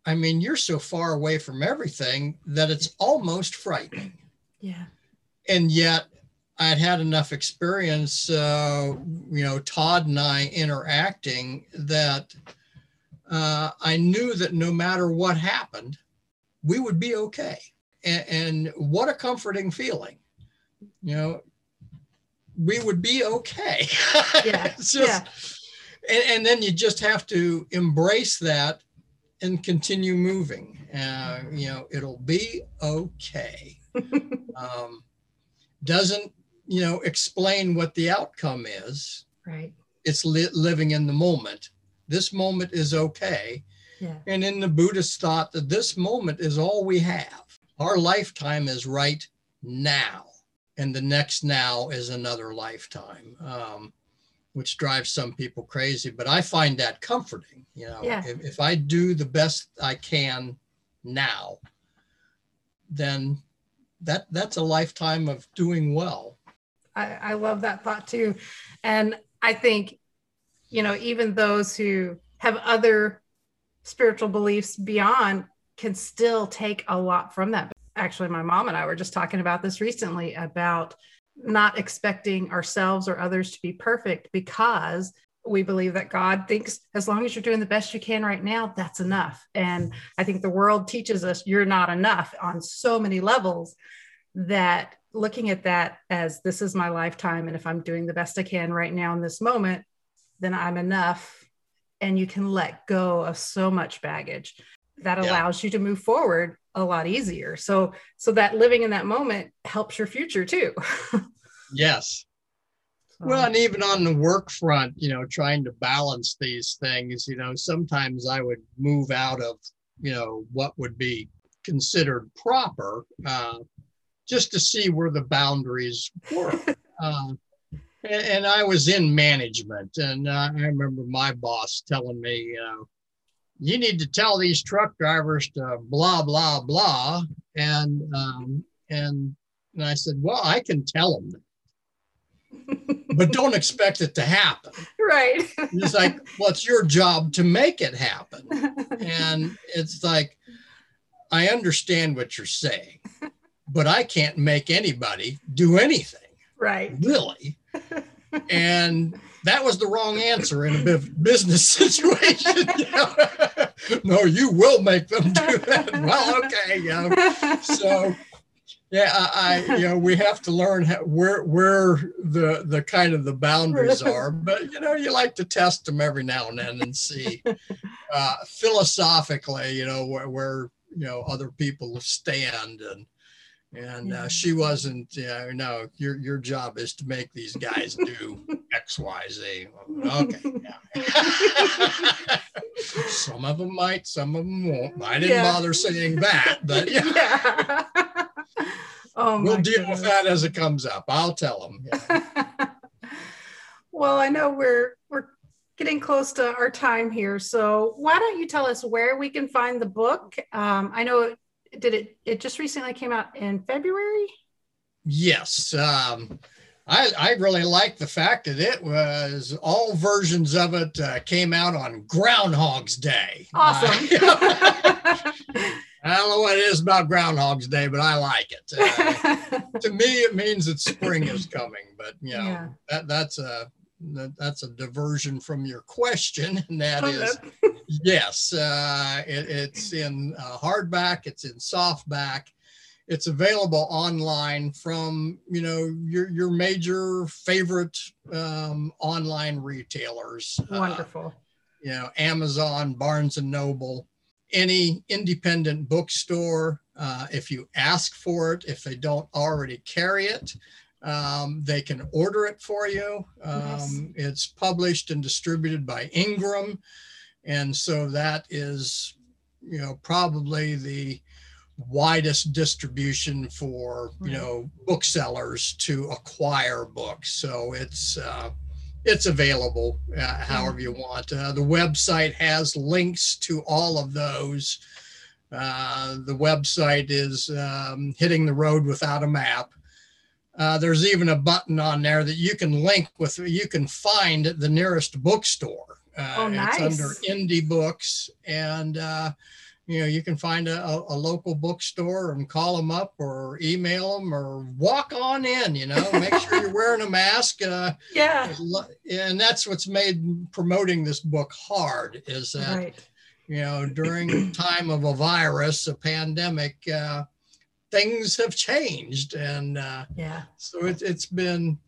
Speaker 2: I mean, you're so far away from everything that it's almost frightening.
Speaker 3: Yeah.
Speaker 2: And yet I'd had enough experience, uh, you know, Todd and I interacting that uh, I knew that no matter what happened, we would be okay and, and what a comforting feeling. You know we would be okay. *laughs*
Speaker 3: Yeah. Just, yeah.
Speaker 2: And, and then you just have to embrace that and continue moving. Uh, you know it'll be okay. *laughs* Um, doesn't you know explain what the outcome is.
Speaker 3: Right.
Speaker 2: It's li- living in the moment. This moment is okay.
Speaker 3: Yeah.
Speaker 2: and in the buddhist thought that this moment is all we have our lifetime is right now, and the next now is another lifetime. Um, which drives some people crazy. But I find that comforting. You know,
Speaker 1: Yeah.
Speaker 2: if, if I do the best I can now, then that that's a lifetime of doing well.
Speaker 1: I, I love that thought too. And I think, you know, even those who have other spiritual beliefs beyond can still take a lot from that. Actually, my mom and I were just talking about this recently about not expecting ourselves or others to be perfect because we believe that God thinks as long as you're doing the best you can right now, that's enough. And I think the world teaches us you're not enough on so many levels that looking at that as this is my lifetime and if i'm doing the best i can right now in this moment then i'm enough and you can let go of so much baggage that
Speaker 2: Yeah.
Speaker 1: allows you to move forward a lot easier so so that living in that moment helps your future too *laughs*
Speaker 2: Yes.
Speaker 1: So,
Speaker 2: Well, and even on the work front, you know, trying to balance these things, you know, sometimes I would move out of, you know, what would be considered proper, uh, just to see where the boundaries were. *laughs* uh, and, and I was in management, and uh, I remember my boss telling me, uh, "You need to tell these truck drivers to blah blah blah," and um, and and I said, "Well, I can tell them that." *laughs* but don't expect it to happen.
Speaker 1: right
Speaker 2: It's like, well, it's your job to make it happen. And it's like, I understand what you're saying, but I can't make anybody do anything,
Speaker 1: right
Speaker 2: really. *laughs* And that was the wrong answer in a business *laughs* situation. *laughs* no, you will make them do that. *laughs* Well, okay, you know. So, yeah, I, I, you know, we have to learn how, where where the the kind of the boundaries are. But you know, you like to test them every now and then and see uh, philosophically, you know, where, where you know other people stand and. And
Speaker 1: Yeah.
Speaker 2: uh, she wasn't, you know, no, your your job is to make these guys do *laughs* X, Y, Z. *laughs* Okay, yeah. *laughs* some of them might, some of them won't. I didn't
Speaker 1: Yeah.
Speaker 2: bother saying that, but yeah,
Speaker 1: yeah. oh
Speaker 2: we'll deal
Speaker 1: goodness.
Speaker 2: with that as it comes up. I'll tell them.
Speaker 1: Well, I know we're we're getting close to our time here, so why don't you tell us where we can find the book? Um, I know did it it just recently came out in February.
Speaker 2: Yes. Um, I, I really like the fact that it was all versions of it uh, came out on Groundhog's Day.
Speaker 1: Awesome.
Speaker 2: Uh, *laughs* I don't know what it is about Groundhog's Day, but I like it. Uh, *laughs* to me, it means that spring is coming, but you know,
Speaker 1: Yeah.
Speaker 2: that, that's a that, that's a diversion from your question, *laughs* and that
Speaker 1: Oh,
Speaker 2: is *laughs* yes. Uh, it, it's in uh, hardback, it's in softback, it's available online from you know your your major favorite um, online retailers. Uh,
Speaker 1: Wonderful.
Speaker 2: you know, Amazon, Barnes and Noble, any independent bookstore. Uh, if you ask for it, if they don't already carry it, um, they can order it for you. Um,
Speaker 1: Nice.
Speaker 2: It's published and distributed by Ingram. And so that is, you know, probably the widest distribution for, you know, booksellers to acquire books. So it's, uh, it's available uh, however you want. Uh, the website has links to all of those. Uh, the website is um, hitting the road without a map. Uh, there's even a button on there that you can link with. You can find the nearest bookstore. Uh,
Speaker 1: Oh,
Speaker 2: It's under indie books, and uh, you know you can find a, a, a local bookstore and call them up or email them or walk on in. You know, make sure you're wearing a mask. Uh, *laughs*
Speaker 1: Yeah.
Speaker 2: and that's what's made promoting this book hard is that
Speaker 1: Right.
Speaker 2: you know during time of a virus a pandemic uh, things have changed and uh,
Speaker 1: Yeah.
Speaker 2: so it, it's been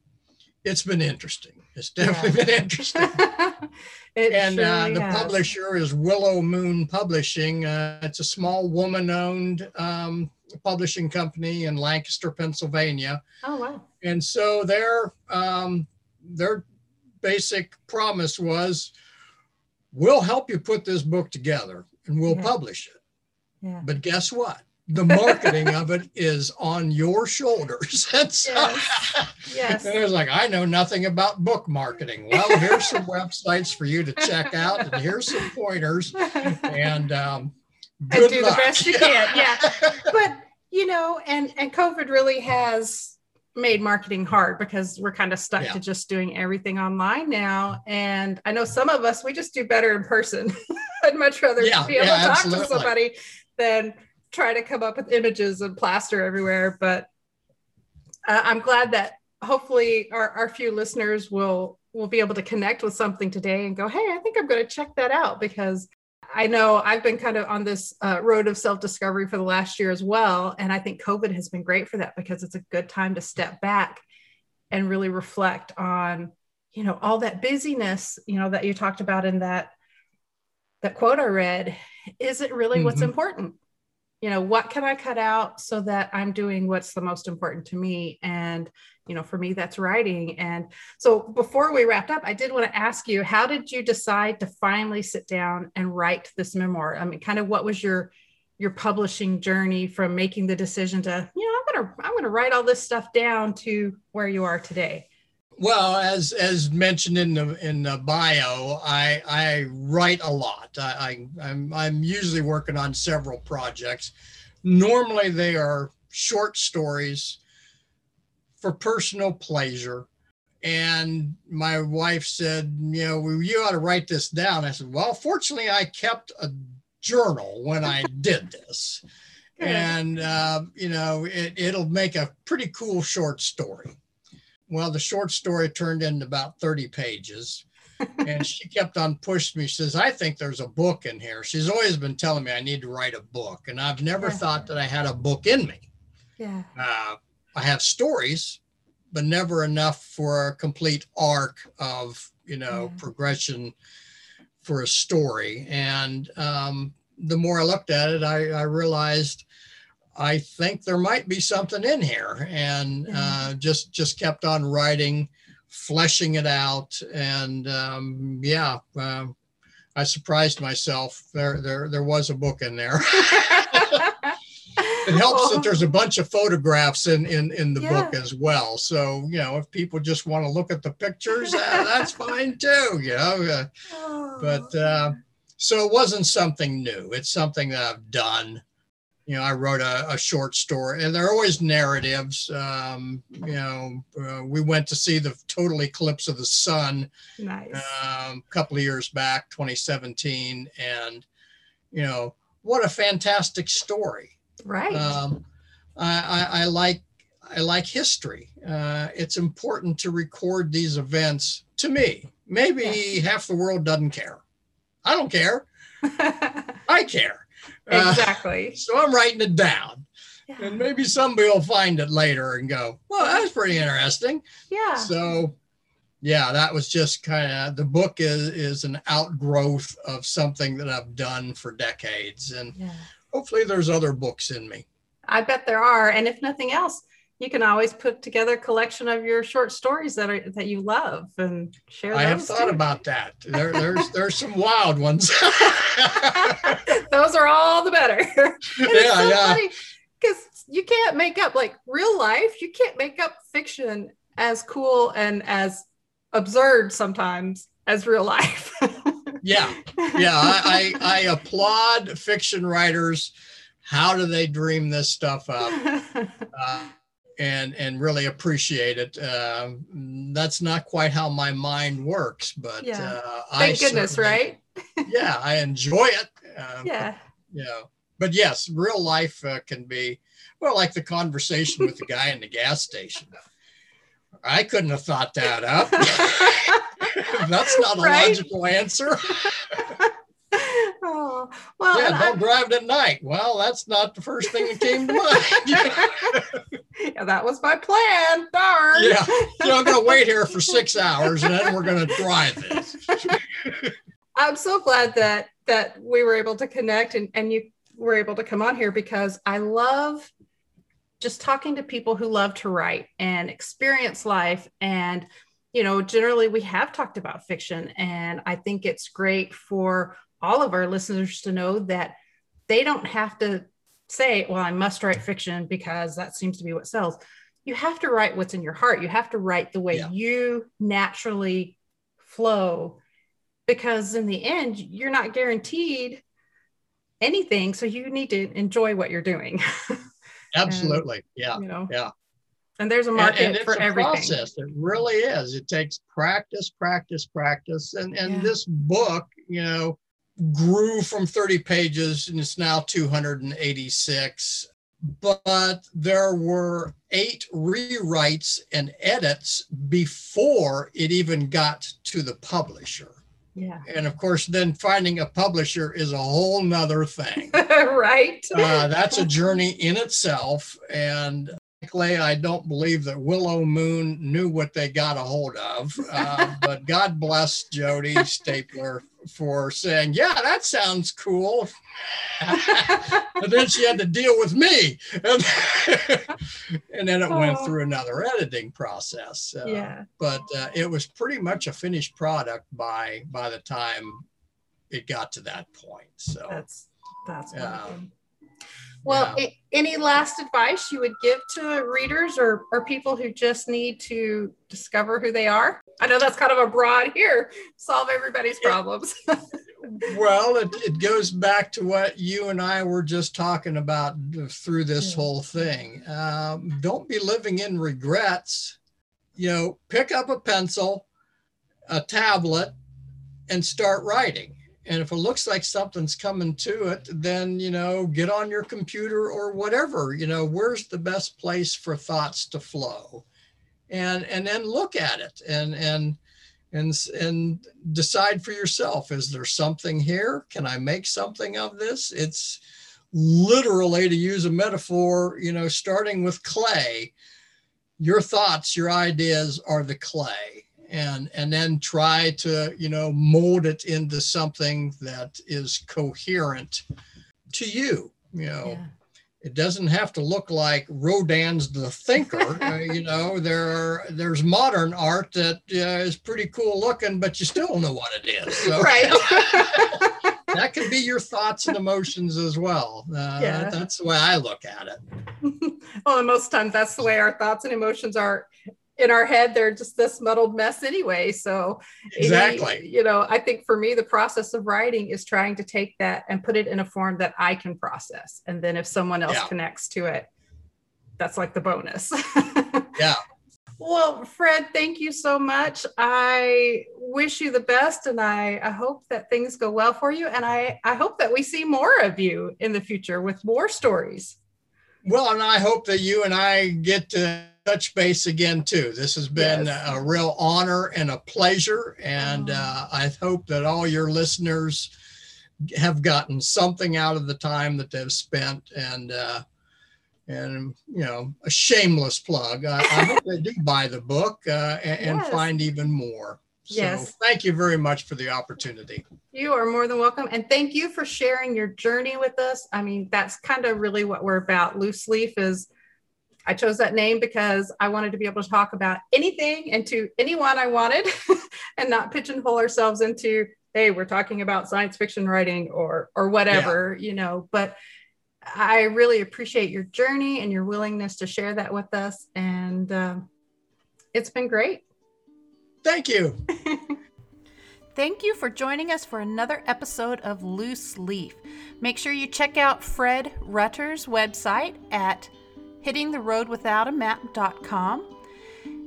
Speaker 2: it's been interesting it's definitely been interesting *laughs* and uh, the
Speaker 1: has.
Speaker 2: publisher is willow moon publishing uh, it's a small woman owned um, publishing company in lancaster pennsylvania
Speaker 1: Oh wow.
Speaker 2: and so their um, their basic promise was, we'll help you put this book together and we'll
Speaker 1: Yeah.
Speaker 2: publish it.
Speaker 1: Yeah.
Speaker 2: But guess what? The marketing of it is on your shoulders. *laughs* And so,
Speaker 1: Yes. Yes.
Speaker 2: and I was like, I know nothing about book marketing. Well, here's some websites for you to check out, and here's some pointers. And um,
Speaker 1: and do the best you can. Yeah. *laughs* But you know, and and COVID really has made marketing hard because we're kind of stuck
Speaker 2: Yeah.
Speaker 1: to just doing everything online now. And I know some of us we just do better in person. *laughs* I'd much rather
Speaker 2: Yeah,
Speaker 1: be able
Speaker 2: yeah,
Speaker 1: to talk
Speaker 2: absolutely.
Speaker 1: to somebody than try to come up with images and plaster everywhere. But uh, I'm glad that hopefully our, our few listeners will will be able to connect with something today and go, hey, I think I'm going to check that out because I know I've been kind of on this uh, road of self discovery for the last year as well. And I think COVID has been great for that because it's a good time to step back and really reflect on, you know, all that busyness, you know, that you talked about in that that quote I read. Is it really what's
Speaker 2: Mhm.
Speaker 1: important? You know, what can I cut out so that I'm doing what's the most important to me? And, you know, for me, that's writing. And so before we wrapped up, I did want to ask you, how did you decide to finally sit down and write this memoir? I mean, kind of what was your your publishing journey from making the decision to, you know, I'm gonna I'm gonna write all this stuff down to where you are today.
Speaker 2: Well, as as mentioned in the in the bio, I I write a lot. I, I I'm I'm usually working on several projects. Normally, they are short stories for personal pleasure. And my wife said, you know, well, you ought to write this down. I said, well, fortunately, I kept a journal when I *laughs* did this, and uh, you know, it, it'll make a pretty cool short story. Well, the short story turned into about 30 pages. and *laughs* she kept on pushing me. She says, I think there's a book in here. She's always been telling me I need to write a book. And I've never
Speaker 1: Yeah.
Speaker 2: thought that I had a book in me.
Speaker 1: Yeah.
Speaker 2: Uh, I have stories, but never enough for a complete arc of, you know,
Speaker 1: Yeah.
Speaker 2: progression for a story. And um, the more I looked at it, I, I realized I think there might be something in here, and
Speaker 1: Yeah.
Speaker 2: uh, just just kept on writing, fleshing it out, and um, yeah, um, I surprised myself. There there there was a book in there. *laughs* It helps that there's a bunch of photographs in in in the book as well. So you know, if people just want to look at the pictures, uh, that's *laughs* fine too. You know, uh,
Speaker 1: Oh.
Speaker 2: but uh, so it wasn't something new. It's something that I've done. You know, I wrote a, a short story, and they're always narratives. Um, you know, uh, we went to see the total eclipse of the sun
Speaker 1: nice.
Speaker 2: um, a couple of years back, 2017, and you know, what a fantastic story
Speaker 1: right.
Speaker 2: um, I, I, I like I like history. Uh, it's important to record these events. To me, maybe
Speaker 1: Yes.
Speaker 2: half the world doesn't care. I don't care. *laughs* I care. Uh,
Speaker 1: exactly. *laughs*
Speaker 2: so I'm writing it down,
Speaker 1: Yeah.
Speaker 2: and maybe somebody will find it later and go, "Well, that's pretty interesting."
Speaker 1: yeah.
Speaker 2: So, yeah, that was just kind of the book is is an outgrowth of something that I've done for decades, and
Speaker 1: yeah.
Speaker 2: hopefully, there's other books in me.
Speaker 1: I bet there are. And if nothing else, you can always put together a collection of your short stories that are that you love and share
Speaker 2: I have thought
Speaker 1: too.
Speaker 2: about that. *laughs* There, there's there's some wild ones. *laughs*
Speaker 1: those are all the better. *laughs*
Speaker 2: Yeah,
Speaker 1: so
Speaker 2: yeah.
Speaker 1: because you can't make up like real life. You can't make up fiction as cool and as absurd sometimes as real life.
Speaker 2: yeah, yeah. I, I I applaud fiction writers. How do they dream this stuff up? Uh, and and really appreciate it. Um, that's not quite how my mind works, but
Speaker 1: Yeah.
Speaker 2: uh, I
Speaker 1: Thank goodness, right? *laughs*
Speaker 2: Yeah, I enjoy it. Um,
Speaker 1: Yeah.
Speaker 2: yeah but yes real life uh, can be well like the conversation with the guy in the gas station i couldn't have thought that up *laughs* *laughs* that's not a
Speaker 1: Right?
Speaker 2: logical answer
Speaker 1: oh, well,
Speaker 2: yeah don't drive at night well that's not the first thing that came to mind *laughs*
Speaker 1: yeah, that was my plan. Darn.
Speaker 2: yeah so i'm going to wait here for six hours and then we're going to drive this
Speaker 1: I'm so glad that that we were able to connect and, and you were able to come on here because I love just talking to people who love to write and experience life. And, you know, generally we have talked about fiction. And I think it's great for all of our listeners to know that they don't have to say, well, I must write fiction because that seems to be what sells. You have to write what's in your heart. You have to write the way yeah. you naturally flow because in the end, you're not guaranteed anything. So you need to enjoy what you're doing. *laughs*
Speaker 2: Absolutely. and, yeah. You know, yeah.
Speaker 1: And there's a market and, and for
Speaker 2: a
Speaker 1: everything.
Speaker 2: Process. It really is. It takes practice, practice, practice. And and yeah. this book, you know, grew from 30 pages and it's now 286 but there were eight rewrites and edits before it even got to the publisher.
Speaker 1: Yeah.
Speaker 2: And of course then finding a publisher is a whole nother thing. *laughs*
Speaker 1: Right.
Speaker 2: Uh, that's a journey in itself. And frankly i don't believe that willow moon knew what they got a hold of. Uh, *laughs* but god bless jody stapler for saying, "Yeah, that sounds cool," *laughs* and then she had to deal with me, and, *laughs* and then it oh. went through another editing process.
Speaker 1: Uh, yeah,
Speaker 2: but uh, it was pretty much a finished product by by the time it got to that point. So
Speaker 1: that's that's um, well, yeah. any last advice you would give to readers or, or people who just need to discover who they are? I know that's kind of a broad here, solve everybody's problems. *laughs*
Speaker 2: well, it, it goes back to what you and I were just talking about through this whole thing. Um, don't be living in regrets. You know, pick up a pencil, a tablet, and start writing and if it looks like something's coming to it then you know get on your computer or whatever you know where's the best place for thoughts to flow? And and then look at it and and and and decide for yourself is there something here? Can i make something of this? It's literally to use a metaphor you know starting with clay your thoughts your ideas are the clay and and then try to you know mold it into something that is coherent to you you know yeah. it doesn't have to look like rodin's the thinker *laughs* uh, you know there are, there's modern art that uh, is pretty cool looking but you still don't know what it is so.
Speaker 1: right *laughs* *laughs*
Speaker 2: that could be your thoughts and emotions as well uh, yeah. that's the way i look at it
Speaker 1: well most times that's the way our thoughts and emotions are in our head they're just this muddled mess anyway. So eh,
Speaker 2: exactly.
Speaker 1: any, you know i think for me the process of writing is trying to take that and put it in a form that i can process. And then if someone else yeah. connects to it that's like the bonus. *laughs*
Speaker 2: Yeah.
Speaker 1: Well fred thank you so much. I wish you the best and i i hope that things go well for you. And i i hope that we see more of you in the future with more stories.
Speaker 2: Well and i hope that you and i get to touch base again too. This has been yes. a real honor and a pleasure, and oh. uh, I hope that all your listeners have gotten something out of the time that they've spent, and uh, and you know, a shameless plug. I, I *laughs* hope they do buy the book uh, and, yes. and, find even more. So yes. thank you very much for the opportunity.
Speaker 1: You are more than welcome. And thank you for sharing your journey with us. I mean, that's kind of really what we're about. Loose Leaf is I chose that name because I wanted to be able to talk about anything and to anyone I wanted *laughs* and not pigeonhole ourselves into, hey, we're talking about science fiction writing or or whatever, yeah. you know. But I really appreciate your journey and your willingness to share that with us. And um, it's been great.
Speaker 2: Thank you. *laughs*
Speaker 4: Thank you for joining us for another episode of Loose Leaf. Make sure you check out Fred Rutter's website at hittingtheroadwithoutamap.com,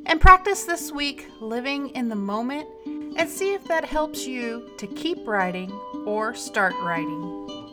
Speaker 4: and practice this week living in the moment and see if that helps you to keep writing or start writing.